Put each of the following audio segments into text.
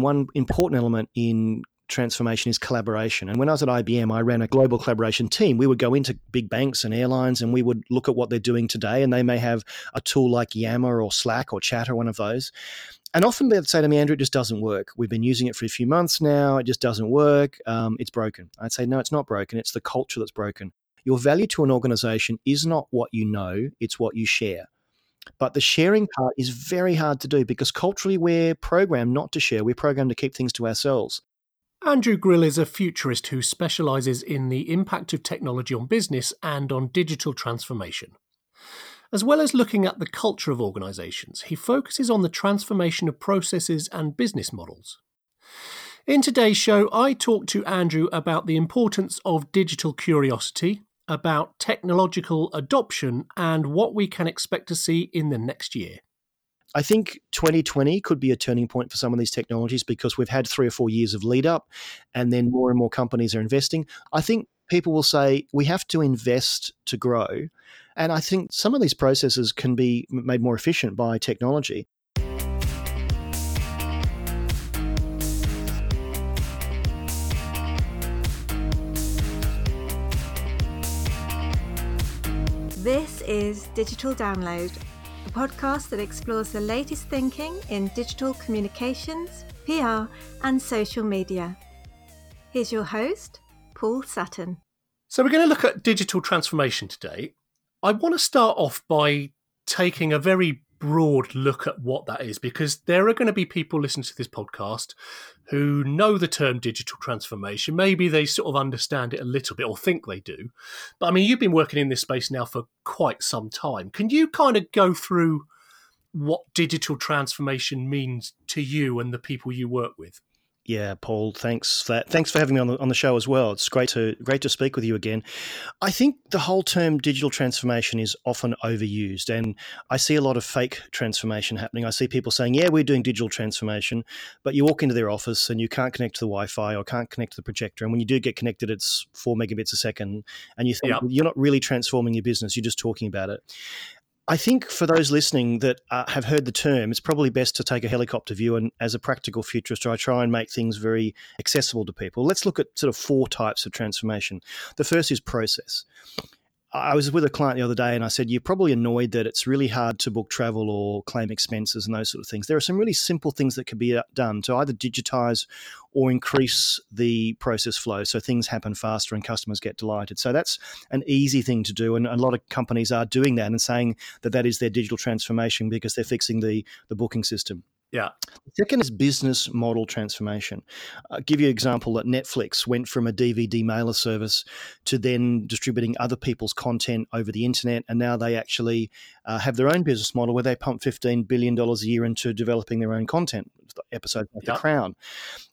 One important element in transformation is collaboration. And when I was at IBM, I ran a global collaboration team. We would go into big banks and airlines and we would look at what they're doing today. And they may have a tool like Yammer or Slack or Chatter one of those. And often they'd say to me, Andrew, it just doesn't work. We've been using it for a few months now. It just doesn't work. Um, it's broken. I'd say, no, it's not broken. It's the culture that's broken. Your value to an organization is not what you know, it's what you share. But the sharing mm. part is very hard to do because culturally we're programmed not to share. We're programmed to keep things to ourselves. Andrew Grill is a futurist who specialises in the impact of technology on business and on digital transformation. As well as looking at the culture of organisations, he focuses on the transformation of processes and business models. In today's show, I talk to Andrew about the importance of digital curiosity, about technological adoption, and what we can expect to see in the next year. I think 2020 could be a turning point for some of these technologies because we've had three or four years of lead up and then more and more companies are investing. I think people will say we have to invest to grow. And I think some of these processes can be made more efficient by technology. This is Digital Download a podcast that explores the latest thinking in digital communications, PR, and social media. Here's your host, Paul Sutton. So, we're going to look at digital transformation today. I want to start off by taking a very broad look at what that is because there are going to be people listening to this podcast who know the term digital transformation. Maybe they sort of understand it a little bit or think they do. But I mean, you've been working in this space now for quite some time. Can you kind of go through what digital transformation means to you and the people you work with? Yeah, Paul, thanks for that. Thanks for having me on the, on the show as well. It's great to great to speak with you again. I think the whole term digital transformation is often overused, and I see a lot of fake transformation happening. I see people saying, "Yeah, we're doing digital transformation," but you walk into their office and you can't connect to the Wi-Fi or can't connect to the projector, and when you do get connected, it's four megabits a second, and you think yep. you're not really transforming your business; you're just talking about it. I think for those listening that uh, have heard the term, it's probably best to take a helicopter view. And as a practical futurist, I try and make things very accessible to people. Let's look at sort of four types of transformation. The first is process. I was with a client the other day and I said, You're probably annoyed that it's really hard to book travel or claim expenses and those sort of things. There are some really simple things that can be uh, done to either digitize or increase the process flow so things happen faster and customers get delighted. So that's an easy thing to do. And a lot of companies are doing that and saying that that is their digital transformation because they're fixing the, the booking system. Yeah. Second is business model transformation. I'll give you an example that Netflix went from a DVD mailer service to then distributing other people's content over the internet. And now they actually uh, have their own business model where they pump $15 billion a year into developing their own content episodes like yep. The Crown.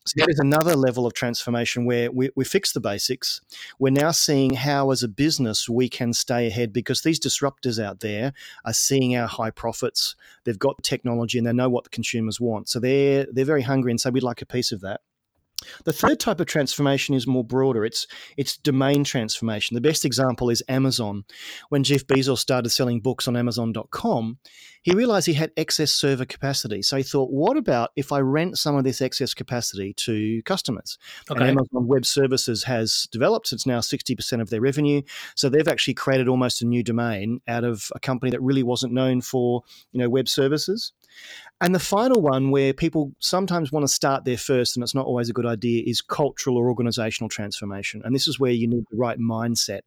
So that is another level of transformation where we, we fix the basics. We're now seeing how, as a business, we can stay ahead because these disruptors out there are seeing our high profits. They've got technology and they know what the consumers want. So they're they're very hungry and say we'd like a piece of that. The third type of transformation is more broader. It's it's domain transformation. The best example is Amazon. When Jeff Bezos started selling books on Amazon.com, he realized he had excess server capacity. So he thought, what about if I rent some of this excess capacity to customers? Okay. And Amazon Web Services has developed. It's now 60% of their revenue. So they've actually created almost a new domain out of a company that really wasn't known for, you know, web services. And the final one, where people sometimes want to start there first, and it's not always a good idea, is cultural or organizational transformation. And this is where you need the right mindset.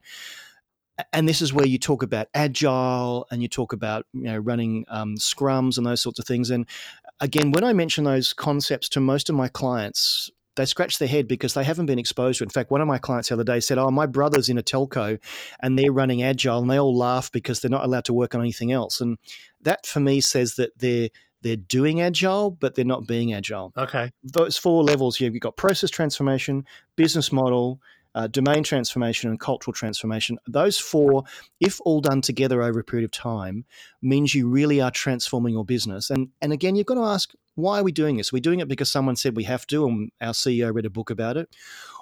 And this is where you talk about agile and you talk about you know running um, scrums and those sorts of things. And again, when I mention those concepts to most of my clients, they scratch their head because they haven't been exposed to it. In fact, one of my clients the other day said, Oh, my brother's in a telco and they're running agile and they all laugh because they're not allowed to work on anything else. And that for me says that they're they're doing agile, but they're not being agile. Okay. Those four levels here, you've got process transformation, business model, uh, domain transformation, and cultural transformation. Those four, if all done together over a period of time, means you really are transforming your business. And and again, you've got to ask, why are we doing this? Are we doing it because someone said we have to, and our CEO read a book about it,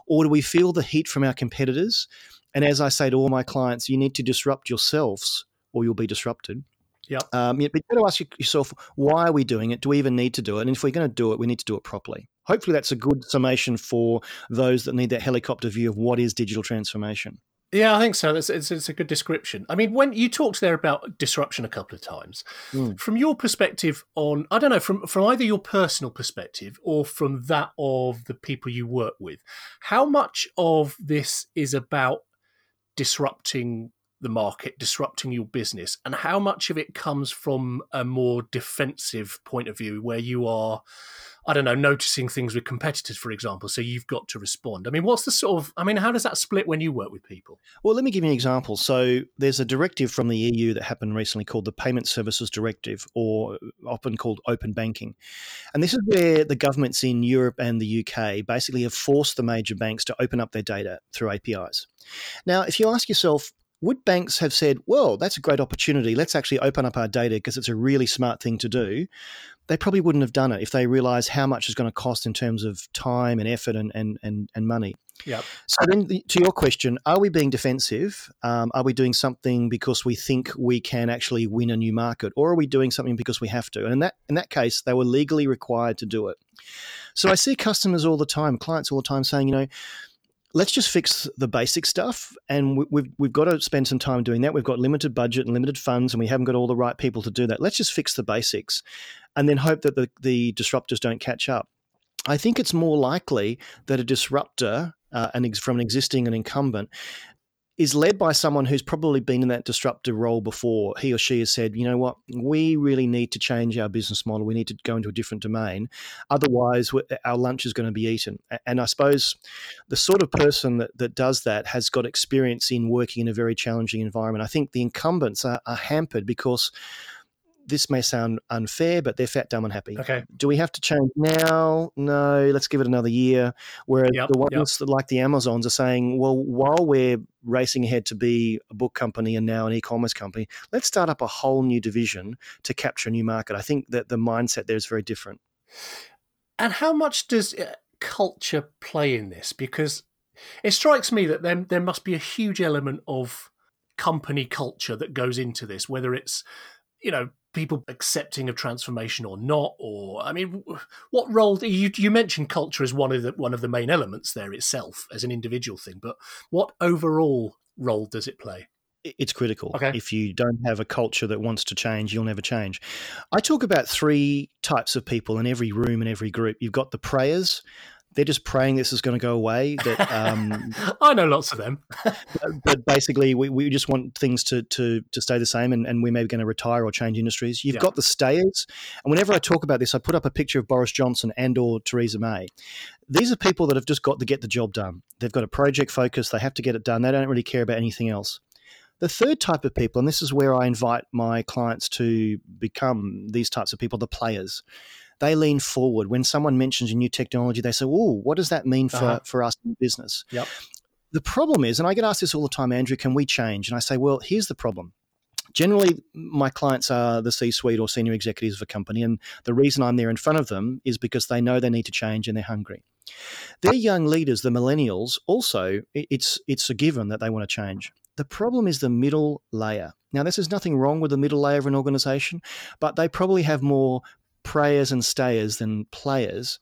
or do we feel the heat from our competitors? And as I say to all my clients, you need to disrupt yourselves, or you'll be disrupted. Yeah. Um, but you got to ask yourself, why are we doing it? Do we even need to do it? And if we're going to do it, we need to do it properly. hopefully that's a good summation for those that need that helicopter view of what is digital transformation. Yeah, I think so. It's, it's, it's, a good description. I mean, when you talked there about disruption a couple of times, mm. from your perspective on, I don't know, from, from either your personal perspective or from that of the people you work with, how much of this is about disrupting the market, disrupting your business, and how much of it comes from a more defensive point of view where you are I don't know, noticing things with competitors, for example. So you've got to respond. I mean, what's the sort of, I mean, how does that split when you work with people? Well, let me give you an example. So there's a directive from the EU that happened recently called the Payment Services Directive, or often called Open Banking. And this is where the governments in Europe and the UK basically have forced the major banks to open up their data through APIs. Now, if you ask yourself, would banks have said, well, that's a great opportunity. Let's actually open up our data because it's a really smart thing to do? They probably wouldn't have done it if they realized how much it's going to cost in terms of time and effort and, and, and, and money. Yep. So then, the, to your question, are we being defensive? Um, are we doing something because we think we can actually win a new market, or are we doing something because we have to? And in that in that case, they were legally required to do it. So I see customers all the time, clients all the time saying, you know, let's just fix the basic stuff and we've, we've got to spend some time doing that. We've got limited budget and limited funds and we haven't got all the right people to do that. Let's just fix the basics and then hope that the, the disruptors don't catch up. I think it's more likely that a disruptor uh, an ex- from an existing and incumbent is led by someone who's probably been in that disruptive role before. He or she has said, you know what, we really need to change our business model. We need to go into a different domain. Otherwise, our lunch is going to be eaten. And I suppose the sort of person that, that does that has got experience in working in a very challenging environment. I think the incumbents are, are hampered because this may sound unfair, but they're fat, dumb, and happy. Okay. Do we have to change now? No, let's give it another year. Whereas yep, the ones yep. that, like the Amazons are saying, well, while we're racing ahead to be a book company and now an e-commerce company, let's start up a whole new division to capture a new market. I think that the mindset there is very different. And how much does uh, culture play in this? Because it strikes me that there, there must be a huge element of company culture that goes into this, whether it's you know people accepting of transformation or not or i mean what role you you mentioned culture as one of the one of the main elements there itself as an individual thing but what overall role does it play it's critical. Okay. If you don't have a culture that wants to change, you'll never change. I talk about three types of people in every room and every group. You've got the prayers, they're just praying this is going to go away. That um, I know lots of them. but, but, basically, we, we just want things to to, to stay the same, and, and we're maybe going to retire or change industries. You've yeah. got the stayers, and whenever I talk about this, I put up a picture of Boris Johnson and or Theresa May. These are people that have just got to get the job done. They've got a project focus. They have to get it done. They don't really care about anything else. The third type of people, and this is where I invite my clients to become these types of people, the players they lean forward. When someone mentions a new technology, they say, "Oh, what does that mean for, uh-huh. for us in business?" Yep. The problem is, and I get asked this all the time, Andrew, can we change? And I say, well, here's the problem. Generally, my clients are the C suite or senior executives of a company, and the reason I'm there in front of them is because they know they need to change and they're hungry. Their young leaders, the millennials, also, it's, it's a given that they want to change. The problem is the middle layer. Now, this is nothing wrong with the middle layer of an organization, but they probably have more prayers and stayers than players.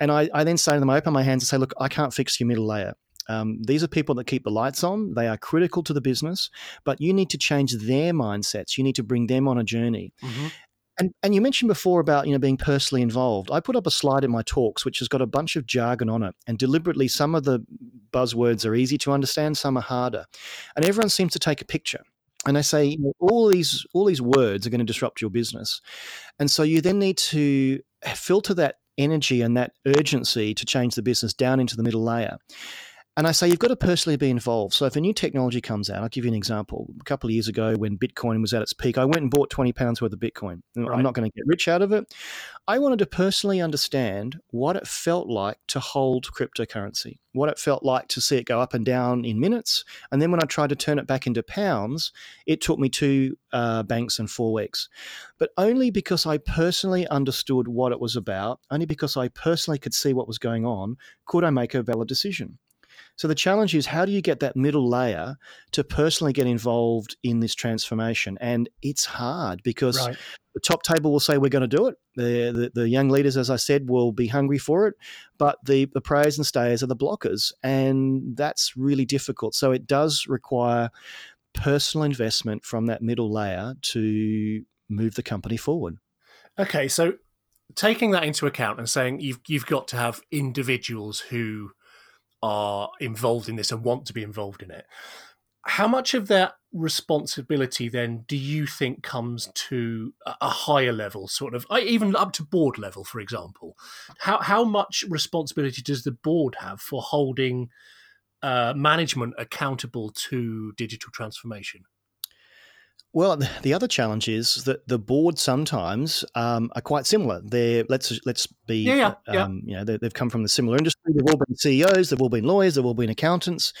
And I, I then say to them, I open my hands and say, look, I can't fix your middle layer. Um, these are people that keep the lights on. They are critical to the business, but you need to change their mindsets. You need to bring them on a journey. Mm-hmm. And, and you mentioned before about you know being personally involved. I put up a slide in my talks which has got a bunch of jargon on it, and deliberately some of the buzzwords are easy to understand, some are harder, and everyone seems to take a picture and I say you know, all these all these words are going to disrupt your business, and so you then need to filter that energy and that urgency to change the business down into the middle layer. And I say you've got to personally be involved. So if a new technology comes out, I'll give you an example. A couple of years ago, when Bitcoin was at its peak, I went and bought twenty pounds worth of Bitcoin. Right. I'm not going to get rich out of it. I wanted to personally understand what it felt like to hold cryptocurrency, what it felt like to see it go up and down in minutes, and then when I tried to turn it back into pounds, it took me two uh, banks and four weeks. But only because I personally understood what it was about, only because I personally could see what was going on, could I make a valid decision. So the challenge is how do you get that middle layer to personally get involved in this transformation? And it's hard because right. the top table will say we're going to do it. The, the, the young leaders, as I said, will be hungry for it, but the the prayers and stayers are the blockers, and that's really difficult. So it does require personal investment from that middle layer to move the company forward. Okay, so taking that into account and saying you've you've got to have individuals who are involved in this and want to be involved in it. How much of that responsibility then do you think comes to a higher level, sort of even up to board level, for example? How how much responsibility does the board have for holding uh, management accountable to digital transformation? Well, the other challenge is that the board sometimes um, are quite similar. They're let's let's be yeah, yeah, um, you know they, have come from the similar industry. They've all been CEOs. They've all been lawyers. They've all been accountants,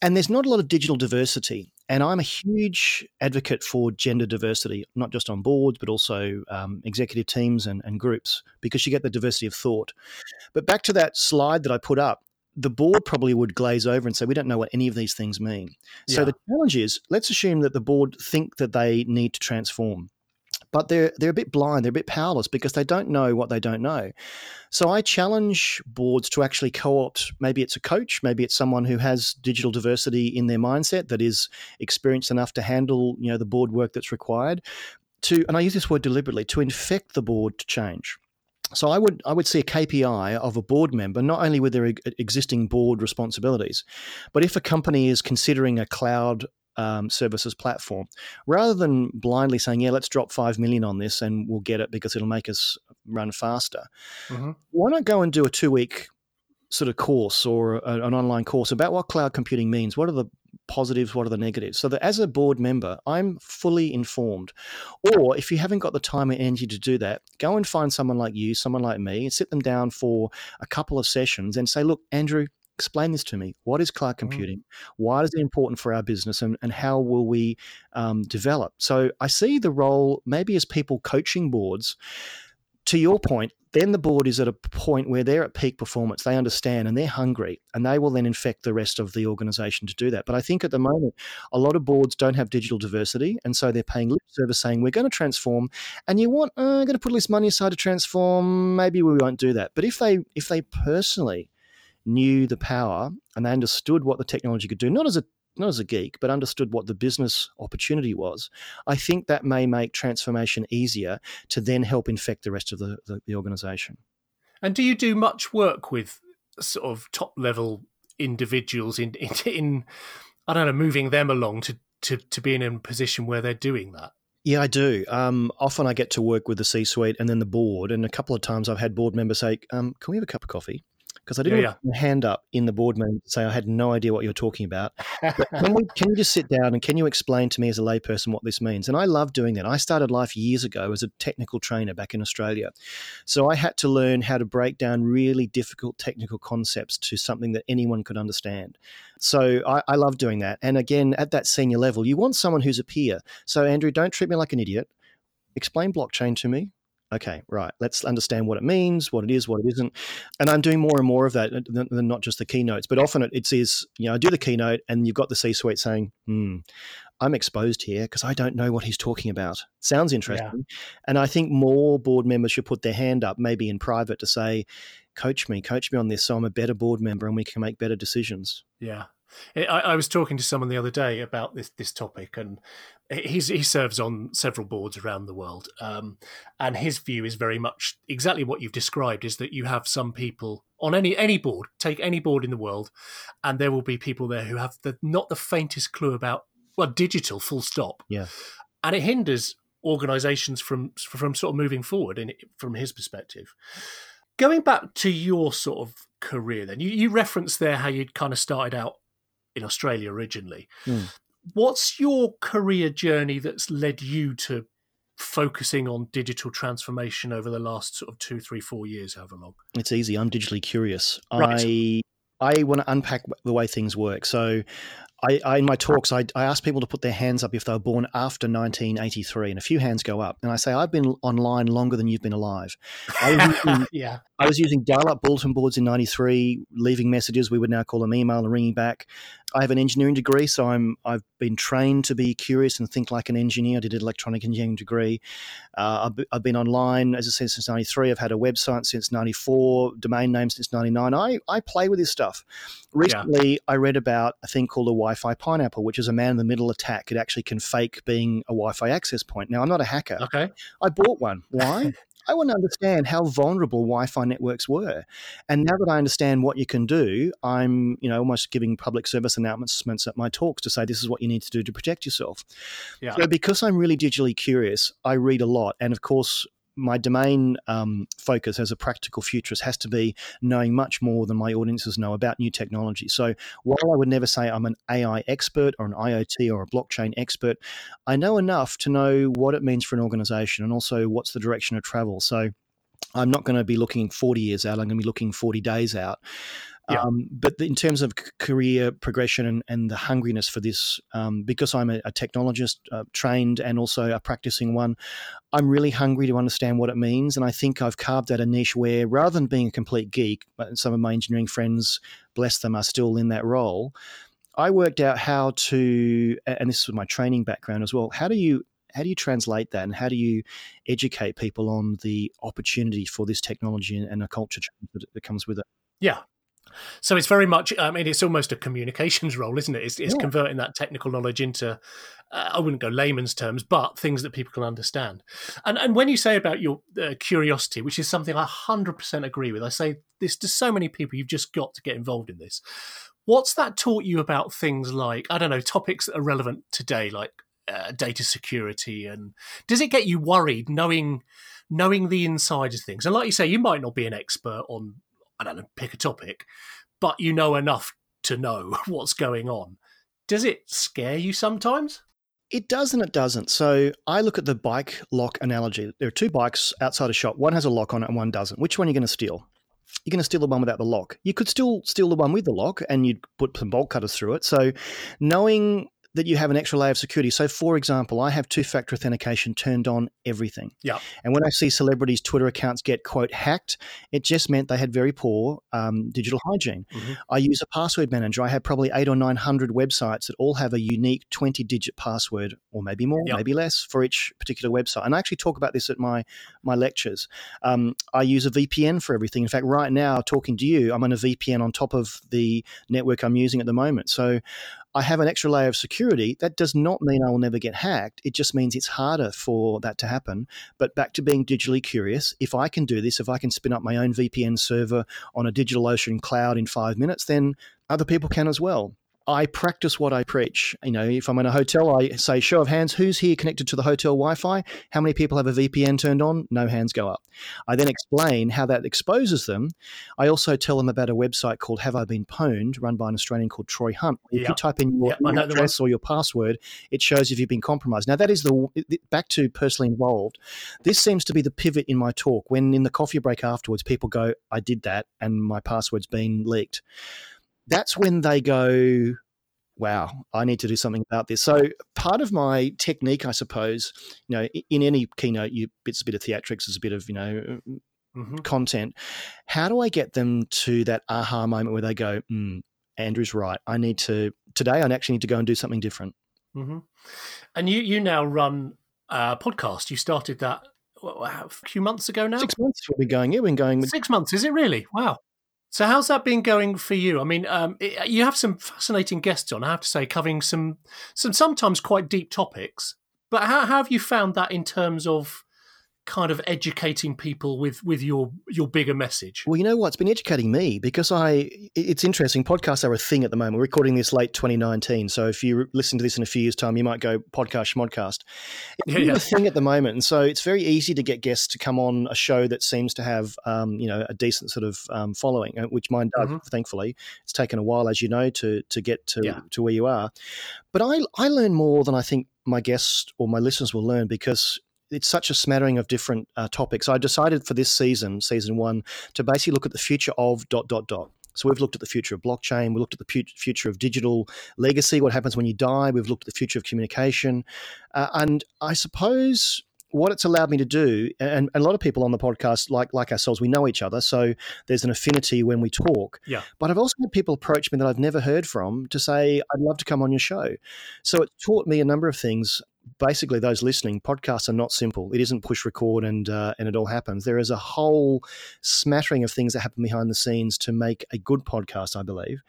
and there's not a lot of digital diversity. And I'm a huge advocate for gender diversity, not just on boards but also um, executive teams and, and groups, because you get the diversity of thought. But back to that slide that I put up, the board probably would glaze over and say, we don't know what any of these things mean. Yeah. So the challenge is let's assume that the board think that they need to transform. But they're they're a bit blind, they're a bit powerless because they don't know what they don't know. So I challenge boards to actually co-opt maybe it's a coach, maybe it's someone who has digital diversity in their mindset that is experienced enough to handle, you know, the board work that's required to and I use this word deliberately, to infect the board to change. So I would I would see a KPI of a board member not only with their existing board responsibilities, but if a company is considering a cloud um, services platform, rather than blindly saying, "Yeah, let's drop five million on this and we'll get it because it'll make us run faster," mm-hmm. why not go and do a two week sort of course or a, an online course about what cloud computing means? What are the positives, what are the negatives, so that as a board member, I'm fully informed. Or if you haven't got the time and energy to do that, go and find someone like you, someone like me, and sit them down for a couple of sessions and say, look, Andrew, explain this to me. What is cloud mm-hmm. computing? Why is it important for our business? And, and how will we um, develop? So I see the role maybe as people coaching boards. To your point, then the board is at a point where they're at peak performance. They understand and they're hungry, and they will then infect the rest of the organization to do that. But I think at the moment, a lot of boards don't have digital diversity, and so they're paying lip service saying, We're going to transform, and you want, uh, I'm going to put all this money aside to transform. Maybe we won't do that. But if they, if they personally knew the power and they understood what the technology could do, not as a not as a geek, but understood what the business opportunity was, I think that may make transformation easier to then help infect the rest of the, the, the organization. And do you do much work with sort of top level individuals in, in, in I don't know, moving them along to, to, to be in a position where they're doing that? Yeah, I do. Um, often I get to work with the C suite and then the board. And a couple of times I've had board members say, um, Can we have a cup of coffee? Because I didn't yeah, yeah. hand up in the board meeting to say I had no idea what you're talking about. can, we, can you just sit down and can you explain to me as a layperson what this means? And I love doing that. I started life years ago as a technical trainer back in Australia. So I had to learn how to break down really difficult technical concepts to something that anyone could understand. So I, I love doing that. And again, at that senior level, you want someone who's a peer. So, Andrew, don't treat me like an idiot. Explain blockchain to me okay, right, let's understand what it means, what it is, what it isn't. And I'm doing more and more of that than, than not just the keynotes, but often it, it says, you know, I do the keynote and you've got the C suite saying, hmm, I'm exposed here because I don't know what he's talking about. Sounds interesting. Yeah. And I think more board members should put their hand up, maybe in private, to say, coach me, coach me on this so I'm a better board member and we can make better decisions. Yeah. I, I, was talking to someone the other day about this this topic, and he's, he serves on several boards around the world. Um, and his view is very much exactly what you've described: is that you have some people on any any board, take any board in the world, and there will be people there who have the, not the faintest clue about well digital, full stop. Yeah, and it hinders organisations from from sort of moving forward in from his perspective. Going back to your sort of career, then you, you referenced there how you'd kind of started out in Australia originally. Mm. What's your career journey that's led you to focusing on digital transformation over the last sort of two, three, four years, however long? It's easy. I'm digitally curious. Right. I I want to unpack the way things work. So I, I, in my talks, I, I ask people to put their hands up if they were born after 1983, and a few hands go up. And I say, I've been online longer than you've been alive. I was using, yeah. I was using dial-up bulletin boards in '93, leaving messages. We would now call them email and ringing back. I have an engineering degree, so I'm I've been trained to be curious and think like an engineer. I did an electronic engineering degree. Uh, I've, I've, been online, as I said, since '93. I've had a website since '94, domain name since '99. I I play with this stuff. Recently, yeah. I read about a thing called a Wi-Fi pineapple, which is a man-in-the-middle attack. It actually can fake being a Wi-Fi access point. Now, I'm not a hacker. Okay. I bought one. Why? I want to understand how vulnerable Wi-Fi networks were. And now that I understand what you can do, I'm, you know, almost giving public service announcements at my talks to say this is what you need to do to protect yourself. Yeah. So because I'm really digitally curious, I read a lot. And of course, my domain um, focus as a practical futurist has to be knowing much more than my audiences know about new technology. So while I would never say I'm an AI expert or an IoT or a blockchain expert, I know enough to know what it means for an organization and also what's the direction of travel. So I'm not going to be looking 40 years out. I'm going to be looking 40 days out. Yeah. Um, but in terms of career progression and, and the hungriness for this, um, because I'm a, a technologist uh, trained and also a practicing one, I'm really hungry to understand what it means. And I think I've carved out a niche where rather than being a complete geek, some of my engineering friends, bless them, are still in that role. I worked out how to, and this was my training background as well. How do you how do you translate that and how do you educate people on the opportunity for this technology and a culture change that comes with it? Yeah, so it's very much, I mean, it's almost a communications role, isn't it? It's, it's yeah. converting that technical knowledge into, uh, I wouldn't go layman's terms, but things that people can understand. And and when you say about your uh, curiosity, which is something I 100% agree with, I say this to so many people, you've just got to get involved in this. What's that taught you about things like, I don't know, topics that are relevant today, like uh, data security? And does it get you worried knowing knowing the inside of things? And like you say, you might not be an expert on I don't know, pick a topic, but you know enough to know what's going on. Does it scare you sometimes? It does and it doesn't. So I look at the bike lock analogy. There are two bikes outside a shop. One has a lock on it and one doesn't. Which one are you going to steal? You're going to steal the one without the lock. You could still steal the one with the lock and you'd put some bolt cutters through it. So knowing that you have an extra layer of security. So, for example, I have two factor authentication turned on everything. Yeah. And when I see celebrities' Twitter accounts get, quote, hacked, it just meant they had very poor um, digital hygiene. Mm-hmm. I use a password manager. I have probably eight or 900 websites that all have a unique 20 digit password, or maybe more, yep. maybe less, for each particular website. And I actually talk about this at my, my lectures. Um, I use a VPN for everything. In fact, right now, talking to you, I'm on a VPN on top of the network I'm using at the moment. So I have an extra layer of security. That does not mean I will never get hacked. It just means it's harder for that to happen. But back to being digitally curious, if I can do this, if I can spin up my own VPN server on a DigitalOcean cloud in five minutes, then other people can as well. I practice what I preach. You know, if I'm in a hotel, I say, show of hands, who's here connected to the hotel Wi Fi? How many people have a VPN turned on? No hands go up. I then explain how that exposes them. I also tell them about a website called Have I Been Pwned, run by an Australian called Troy Hunt. If you type in your address or your password, it shows if you've been compromised. Now, that is the back to personally involved. This seems to be the pivot in my talk. When in the coffee break afterwards, people go, I did that and my password's been leaked that's when they go, wow, I need to do something about this. So part of my technique, I suppose, you know, in any keynote, you it's a bit of theatrics, it's a bit of you know. Mm-hmm. Content. How do I get them to that aha moment where they go, mm, Andrew's right. I need to today. I actually need to go and do something different. Mm-hmm. And you you now run a podcast. You started that a few months ago now. Six months we've been going. Yeah, we've been going. With- Six months. Is it really? Wow. So how's that been going for you? I mean, um, it, you have some fascinating guests on. I have to say, covering some some sometimes quite deep topics. But how, how have you found that in terms of kind of educating people with with your your bigger message? Well you know what? It's been educating me because i it's interesting. Podcasts are a thing at the moment. We're recording this late 2019 so if you listen to this in a few years time you might go podcast schmodcast. It's yeah, yeah. a thing at the moment. And so it's very easy to get guests to come on a show that seems to have um, you know a decent sort of um, following uh, which mine does mm-hmm. thankfully. It's taken a while as you know to to get to yeah. to where you are. But i i learn more than i think my guests or my listeners will learn because it's such a smattering of different uh, topics. I decided for this season, season one, to basically look at the future of dot dot dot. So we've looked at the future of blockchain. We looked at the future of digital legacy. What happens when you die? We've looked at the future of communication, uh, and I suppose what it's allowed me to do, and, and, a lot of people on the podcast, like like ourselves, we know each other, so there's an affinity when we talk. Yeah. But I've also had people approach me that I've never heard from to say, "I'd love to come on your show." So it taught me a number of things. Basically, those listening, podcasts are not simple. It isn't push record and uh, and it all happens. There is a whole smattering of things that happen behind the scenes to make a good podcast. I believe.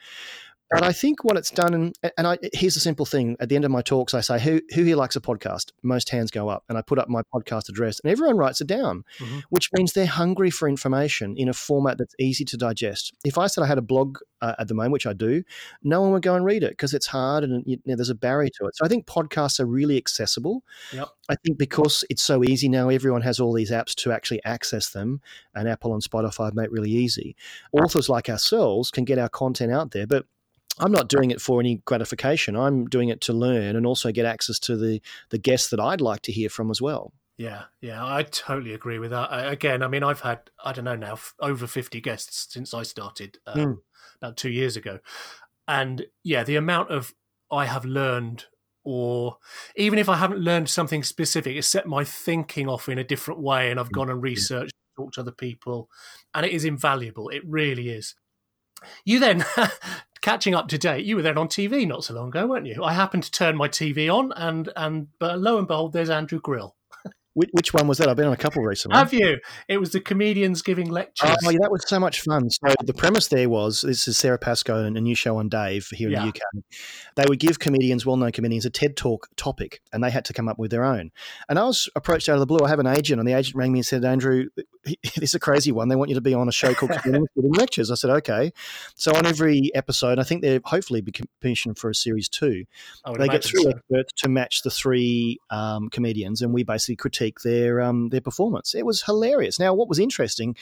But I think what it's done, and, and I, here's a simple thing. At the end of my talks, I say, who, who here likes a podcast? Most hands go up. And I put up my podcast address, and everyone writes it down, mm-hmm. which means they're hungry for information in a format that's easy to digest. If I said I had a blog uh, at the moment, which I do, no one would go and read it because it's hard and you know, there's a barrier to it. So I think podcasts are really accessible. Yep. I think because it's so easy now, everyone has all these apps to actually access them, and Apple and Spotify make it really easy. Authors like ourselves can get our content out there, but I'm not doing it for any gratification. I'm doing it to learn and also get access to the the guests that I'd like to hear from as well. Yeah, yeah, I totally agree with that. again, I mean, I've had I don't know now over 50 guests since I started um, mm. about two years ago, and yeah, the amount of I have learned, or even if I haven't learned something specific, it's set my thinking off in a different way, and I've hmm. gone and researched, talked to other people, and it is invaluable. It really is. You then, catching up to date, you were then on TV not so long ago, weren't you? I happened to turn my TV on, and and but lo and behold, there's Andrew Grill. Which, one was that? I've been on a couple recently. Have you? It was the comedians giving lectures. Oh, yeah, that was so much fun. So the premise there was this is Sara Pascoe and a new show on Dave here in yeah. the UK. They would give comedians, well-known comedians, a TED Talk topic, and they had to come up with their own. And I was approached out of the blue. I have an agent, and the agent rang me and said, "Andrew, this is a crazy one. They want you to be on a show called Comedians Giving Lectures." I said, "Okay." So on every episode, I think they're hopefully be commissioned for a series two. They get three so. experts to match the three um, comedians, and we basically critique their um, their performance. It was hilarious. Now, what was interesting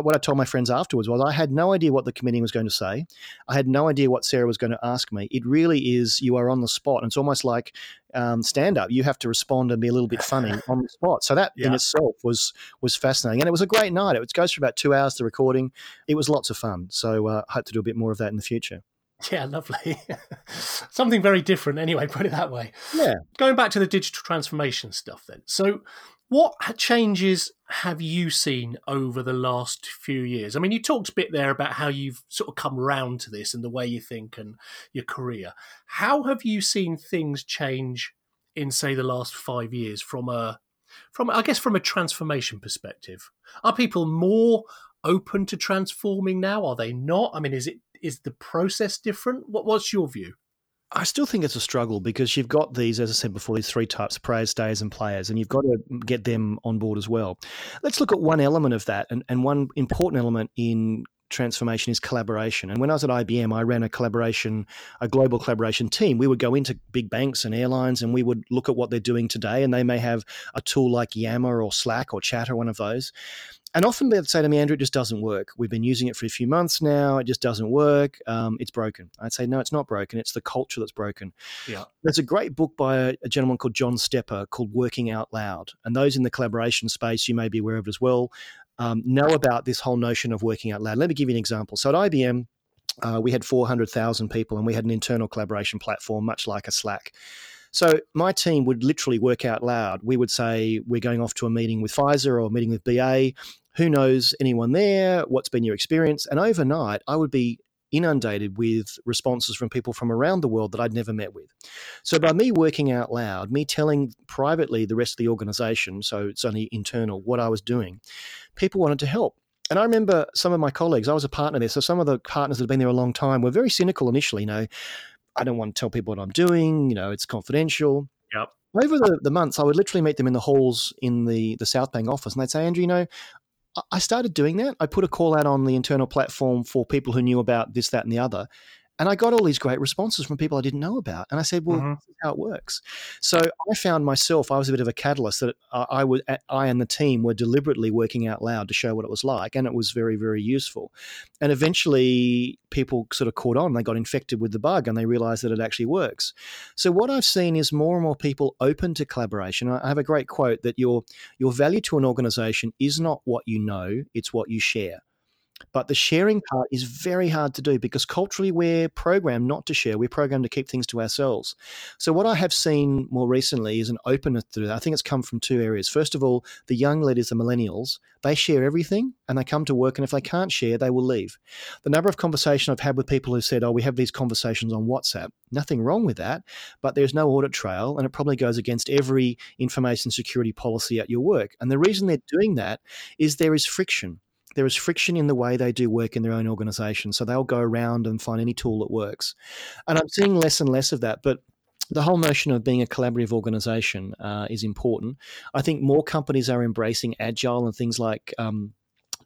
what I told my friends afterwards was I had no idea what the committee was going to say. I had no idea what Sara was going to ask me. It really is you are on the spot. And it's almost like um, stand up. You have to respond and be a little bit funny on the spot. So that yeah. in itself was was fascinating, and it was a great night. It goes for about two hours. The recording. It was lots of fun. So uh, I hope to do a bit more of that in the future. Yeah, lovely. Something very different, anyway, put it that way. Yeah. Going back to the digital transformation stuff, then. So, what changes have you seen over the last few years? I mean, you talked a bit there about how you've sort of come around to this and the way you think and your career. How have you seen things change in, say, the last five years from a from I guess from a transformation perspective? Are people more open to transforming now? Are they not? I mean, is it is the process different? What, what's your view? I still think it's a struggle because you've got these, as I said before, these three types: prayers, stays, and players, and you've got to get them on board as well. Let's look at one element of that, and, and one important element in transformation is collaboration. And when I was at IBM, I ran a collaboration, a global collaboration team. We would go into big banks and airlines and we would look at what they're doing today. And they may have a tool like Yammer or Slack or Chatter, one of those. And often they'd say to me, Andrew, it just doesn't work. We've been using it for a few months now. It just doesn't work. Um, it's broken. I'd say, no, it's not broken. It's the culture that's broken. Yeah. There's a great book by a, a gentleman called John Stepper called Working Out Loud. And those in the collaboration space, you may be aware of as well, um, know about this whole notion of working out loud. Let me give you an example. So at IBM, uh, we had 400,000 people and we had an internal collaboration platform, much like a Slack. So my team would literally work out loud. We would say, we're going off to a meeting with Pfizer or a meeting with BA who knows anyone there? What's been your experience? And overnight, I would be inundated with responses from people from around the world that I'd never met with. So by me working out loud, me telling privately the rest of the organization, so it's only internal, what I was doing, people wanted to help. And I remember some of my colleagues, I was a partner there, so some of the partners that had been there a long time were very cynical initially, you know, I don't want to tell people what I'm doing, you know, it's confidential. Yep. Over the, the months, I would literally meet them in the halls in the, the South Bank office, and they'd say, Andrew, you know, I started doing that. I put a call out on the internal platform for people who knew about this, that, and the other. And I got all these great responses from people I didn't know about. And I said, well, mm-hmm. this is how it works. So I found myself, I was a bit of a catalyst that I, would, I and the team were deliberately working out loud to show what it was like. And it was very, very useful. And eventually people sort of caught on. They got infected with the bug and they realized that it actually works. So what I've seen is more and more people open to collaboration. I have a great quote that your, your value to an organization is not what you know, it's what you share. But the sharing mm. part is very hard to do because culturally we're programmed not to share. We're programmed to keep things to ourselves. So what I have seen more recently is an openness to that. I think it's come from two areas. First of all, the young leaders, the millennials, they share everything and they come to work and if they mm. can't share, they will leave. The number of conversation I've had with people who said, "Oh, we have these conversations on WhatsApp." Nothing wrong with that, but there's no audit trail and it probably goes against every information security policy at your work. And the reason they're doing that is there is friction there is friction in the way they do work in their own organization. So they'll go around and find any tool that works. And I'm seeing less and less of that. But the whole notion of being a collaborative organization uh, is important. I think more companies are embracing agile and things like um,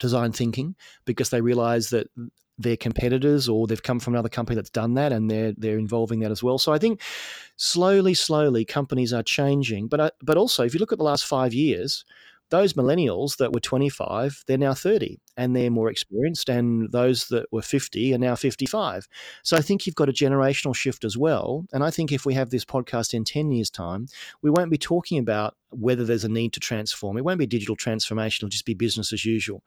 design thinking because they realize that their competitors or they've come from another company that's done that and they're they're involving that as well. So I think slowly, slowly companies are changing. But uh, but also if you look at the last five years, those millennials that were 25, they're now 30 and they're more experienced. And those that were 50 are now 55. So I think you've got a generational shift as well. And I think if we have this podcast in 10 years' time, we won't be talking about whether there's a need to transform. It won't be digital transformation, it'll just be business as usual.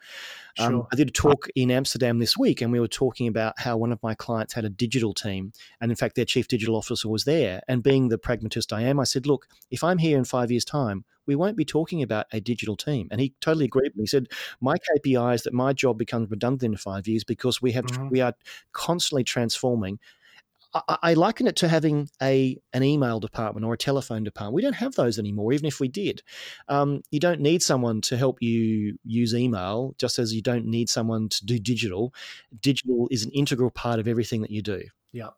Um, sure. Um, I did a talk in Amsterdam this week, and we were talking about how one of my clients had a digital team. And in fact, their chief digital officer was there. And being the pragmatist I am, I said, Look, if I'm here in five years' time, we won't be talking about a digital team. And he totally agreed with me. He said, My KPI is that my job becomes redundant in five years because we have mm-hmm. we are constantly transforming. I, I liken it to having a an email department or a telephone department. We don't have those anymore, even if we did. Um, you don't need someone to help you use email, just as you don't need someone to do digital. Digital is an integral part of everything that you do. Yeah.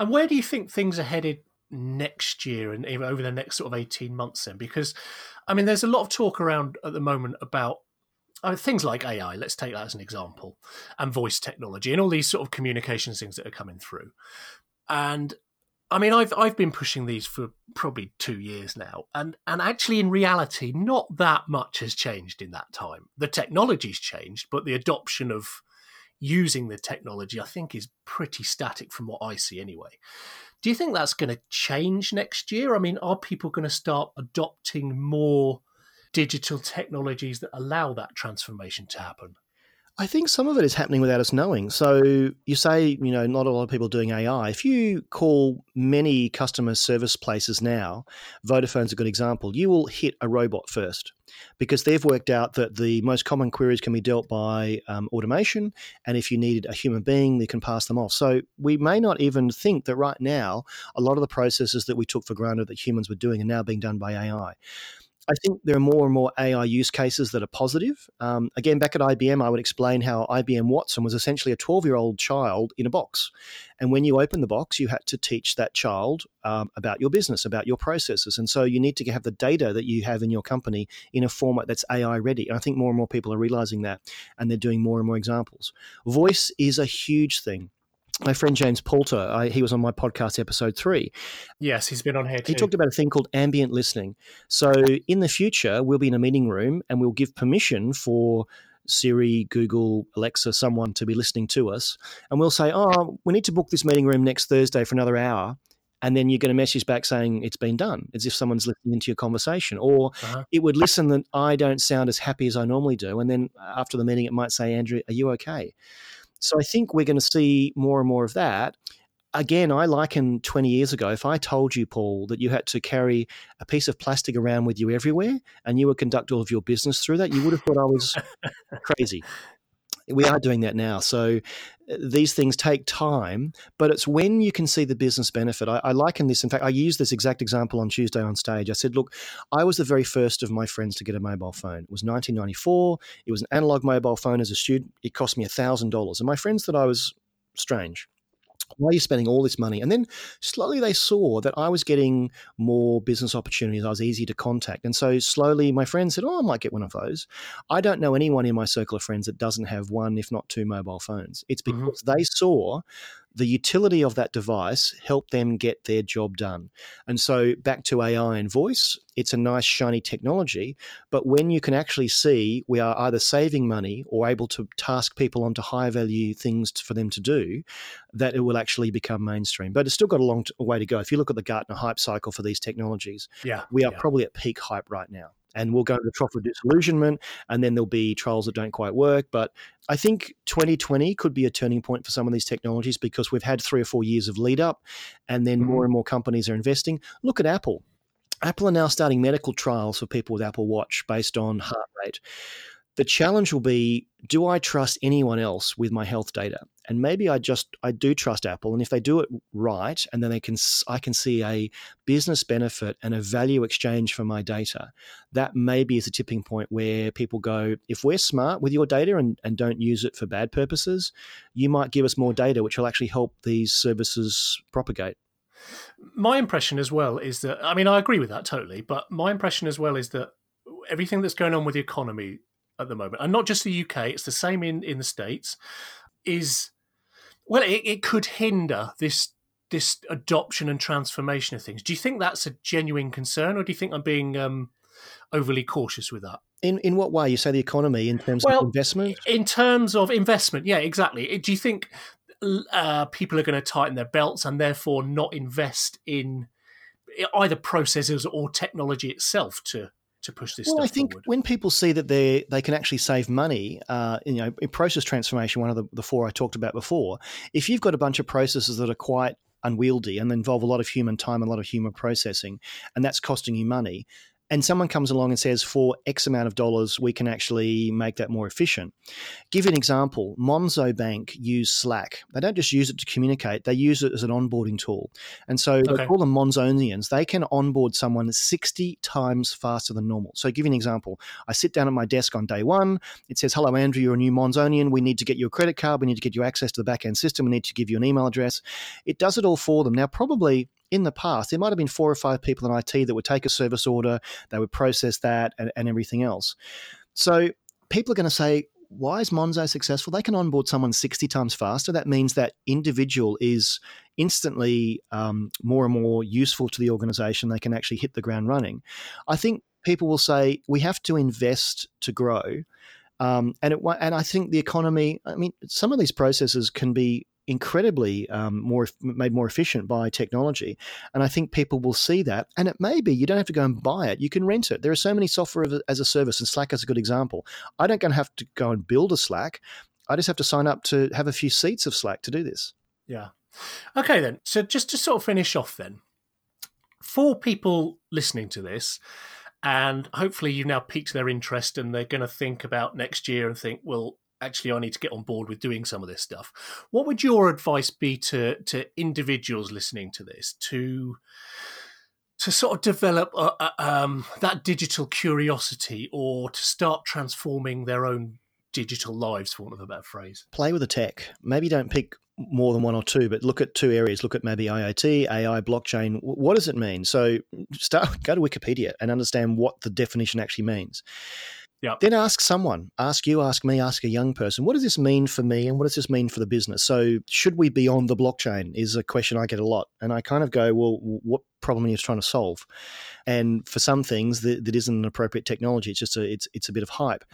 And where do you think things are headed next year and over the next sort of 18 months then because i mean there's a lot of talk around at the moment about Mean, things like ai let's take that as an example and voice technology and all these sort of communications things that are coming through. And i mean i've i've been pushing these for probably 2 years now and and actually in reality not that much has changed in that time. The technology's changed but the adoption of using the technology i think is pretty static from what i see anyway. Do you think that's going to change next year? I mean, are people going to start adopting more digital technologies that allow that transformation to happen? I think some of it is happening without us knowing. So you say, you know, not a lot of people doing AI. If you call many customer service places now, Vodafone's a good example, you will hit a robot first because they've worked out that the most common queries can be dealt by um, automation. And if you needed a human being, they can pass them off. So we may not even think that right now, a lot of the processes that we took for granted that humans were doing are now being done by AI. I think there are more and more AI use cases that are positive. Um, again, back at IBM, I would explain how IBM Watson was essentially a 12 year old child in a box. And when you open the box, you had to teach that child um, about your business, about your processes. And so you need to have the data that you have in your company in a format that's AI ready. And I think more and more people are realizing that and they're doing more and more examples. Voice is a huge thing my friend James Poulter, I, he was on my podcast episode three. Yes, he's been on here too. He talked about a thing called ambient listening. So in the future, we'll be in a meeting room and we'll give permission for Siri, Google, Alexa, someone to be listening to us. And we'll say, oh, we need to book this meeting room next Thursday for another hour. And then you get a message back saying it's been done, as if someone's listening into your conversation. Or uh-huh. it would listen that I don't sound as happy as I normally do. And then after the meeting, it might say, Andrew, are you okay? So I think we're going to see more and more of that. Again, I liken 20 years ago, if I told you, Paul, that you had to carry a piece of plastic around with you everywhere and you would conduct all of your business through that, you would have thought I was crazy we are doing that now. So uh, these things take time, but it's when you can see the business benefit. I, I, liken this. In fact, I used this exact example on Tuesday on stage. I said, "Look, I was the very first of my friends to get a mobile phone. It was 1994. It was an analog mobile phone as a student. It cost me a thousand dollars, and my friends thought I was strange why are you spending all this money? And then slowly they saw that I was getting more business opportunities. I was easy to contact. And so slowly my friends said, Oh, I might get one of those. I don't know anyone in my circle of friends that doesn't have one, if not two mobile phones. It's mm-hmm. because mm-hmm. they saw the utility of that device helped them get their job done. And so back to AI and voice, it's a nice shiny technology, but when you can actually see we are either saving money or able to task people onto high value things for them to do, that it will actually become mainstream. But it's still got a long way to go. If you look at the Gartner hype cycle for these technologies, yeah, we are yeah. probably at peak hype right now. And we'll go to the trough of disillusionment, and then there'll be trials that don't quite work. But I think 2020 could be a turning point for some of these technologies because we've had three or four years of lead up, and then mm-hmm. more and more companies are investing. Look at Apple. Apple are now starting medical trials for people with Apple Watch based on heart rate. The challenge will be do I trust anyone else with my health data? And maybe I just I do trust Apple and if they do it right and then they can I can see a business benefit and a value exchange for my data. That maybe is a tipping point where people go if we're smart with your data and, and don't use it for bad purposes, you might give us more data which will actually help these services propagate my impression as well is that I mean I agree with that totally, but my impression as well is that everything that's going on with the economy at the moment, and not just the UK, it's the same in in the states, is well, it, it could hinder this this adoption and transformation of things. Do you think that's a genuine concern, or do you think I'm being um, overly cautious with that? In in what way? You say the economy in terms well, of investment? In terms of investment, yeah, exactly. Do you think uh, people are going to tighten their belts and therefore not invest in either processes or technology itself to to push this. Well, I think forward. when people see that they they can actually save money, uh, you know, in process transformation, one of the, the four I talked about before, if you've got a bunch of processes that are quite unwieldy and involve a lot of human time, a lot of human processing, and that's costing you money, and someone comes along and says, for X amount of dollars, we can actually make that more efficient. Give you an example Monzo Bank use Slack. They don't just use it to communicate, they use it as an onboarding tool. And so okay. they call them Monzonians. They can onboard someone 60 times faster than normal. So, give you an example. I sit down at my desk on day one. It says, Hello, Andrew, you're a new Monzonian. We need to get you a credit card. We need to get you access to the back end system. We need to give you an email address. It does it all for them. Now, probably in the past, there might have been four or five people in IT that would take a service order, they would process that and, and everything else. So people are going to say, why is Monzo successful? They can onboard someone 60 times faster. That means that individual is instantly um, more and more useful to the organization. They can actually hit the ground running. I think people will say we have to invest to grow. Um, and it, and I think the economy. I mean, some of these processes can be incredibly um, more made more efficient by technology and i think people will see that and it may be you don't have to go and buy it you can rent it. There are so many software as a service and slack is a good example. I don't going to have to go and build a slack i just have to sign up to have a few seats of slack to do this. Yeah. Okay then. So just to sort of finish off then for people listening to this and hopefully you've now piqued their interest and they're going to think about next year and think well actually I need to get on board with doing some of this stuff. What would your advice be to to individuals listening to this to to sort of develop a, a, um, that digital curiosity or to start transforming their own digital lives, for want of a better phrase? Play with the tech. Maybe don't pick more than one or two, but look at two areas. Look at maybe IoT, AI, blockchain. What does it mean? So start go to Wikipedia and understand what the definition actually means. Yep. Then ask someone, ask you, ask me, ask a young person, what does this mean for me and what does this mean for the business? So, should we be on the blockchain? Is a question I get a lot. And I kind of go, well, what problem are you trying to solve? And for some things, that, that isn't an appropriate technology. It's just a, it's, it's a bit of hype.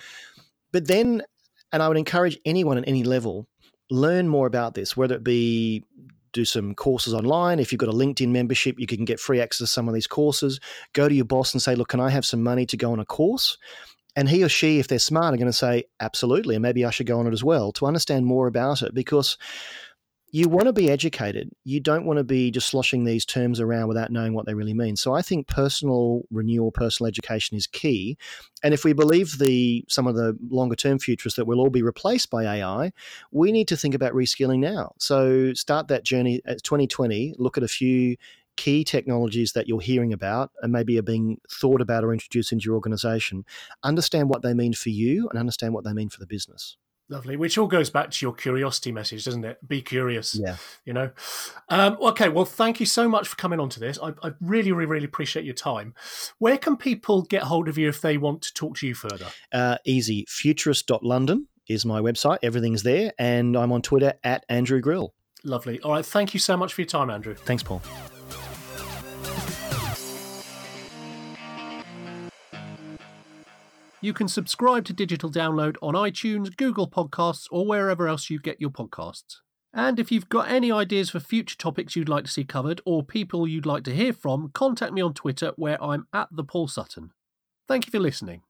But then, and I would encourage anyone at any level, learn more about this, whether it be do some courses online. If you've got a LinkedIn membership, you can get free access to some of these courses. Go to your boss and say, Look, can I have some money to go on a course? And he or she, if they're smart, are going to say, absolutely, and maybe I should go on it as well to understand more about it because you want to be educated. You don't want to be just sloshing these terms around without knowing what they really mean. So I think personal renewal, personal education is key. And if we believe the some of the longer term futures that we'll all be replaced by AI, we need to think about reskilling now. So start that journey at 2020, look at a few key technologies that you're hearing about and maybe are being thought about or introduced into your organization, understand what they mean for you and understand what they mean for the business. Lovely, which all goes back to your curiosity message, doesn't it? Be curious. Yeah. You know. Um, okay. Well, thank you so much for coming on to this. I, I, really, really, really appreciate your time. Where can people get hold of you if they want to talk to you further? Uh, easy. Futurist.london is my website. Everything's there, and I'm on Twitter at Andrew Grill. Lovely. All right. Thank you so much for your time, Andrew. Thanks, Paul. You can subscribe to Digital Download on iTunes, Google Podcasts, or wherever else you get your podcasts. And if you've got any ideas for future topics you'd like to see covered or people you'd like to hear from, contact me on Twitter where I'm at the Paul Sutton. Thank you for listening.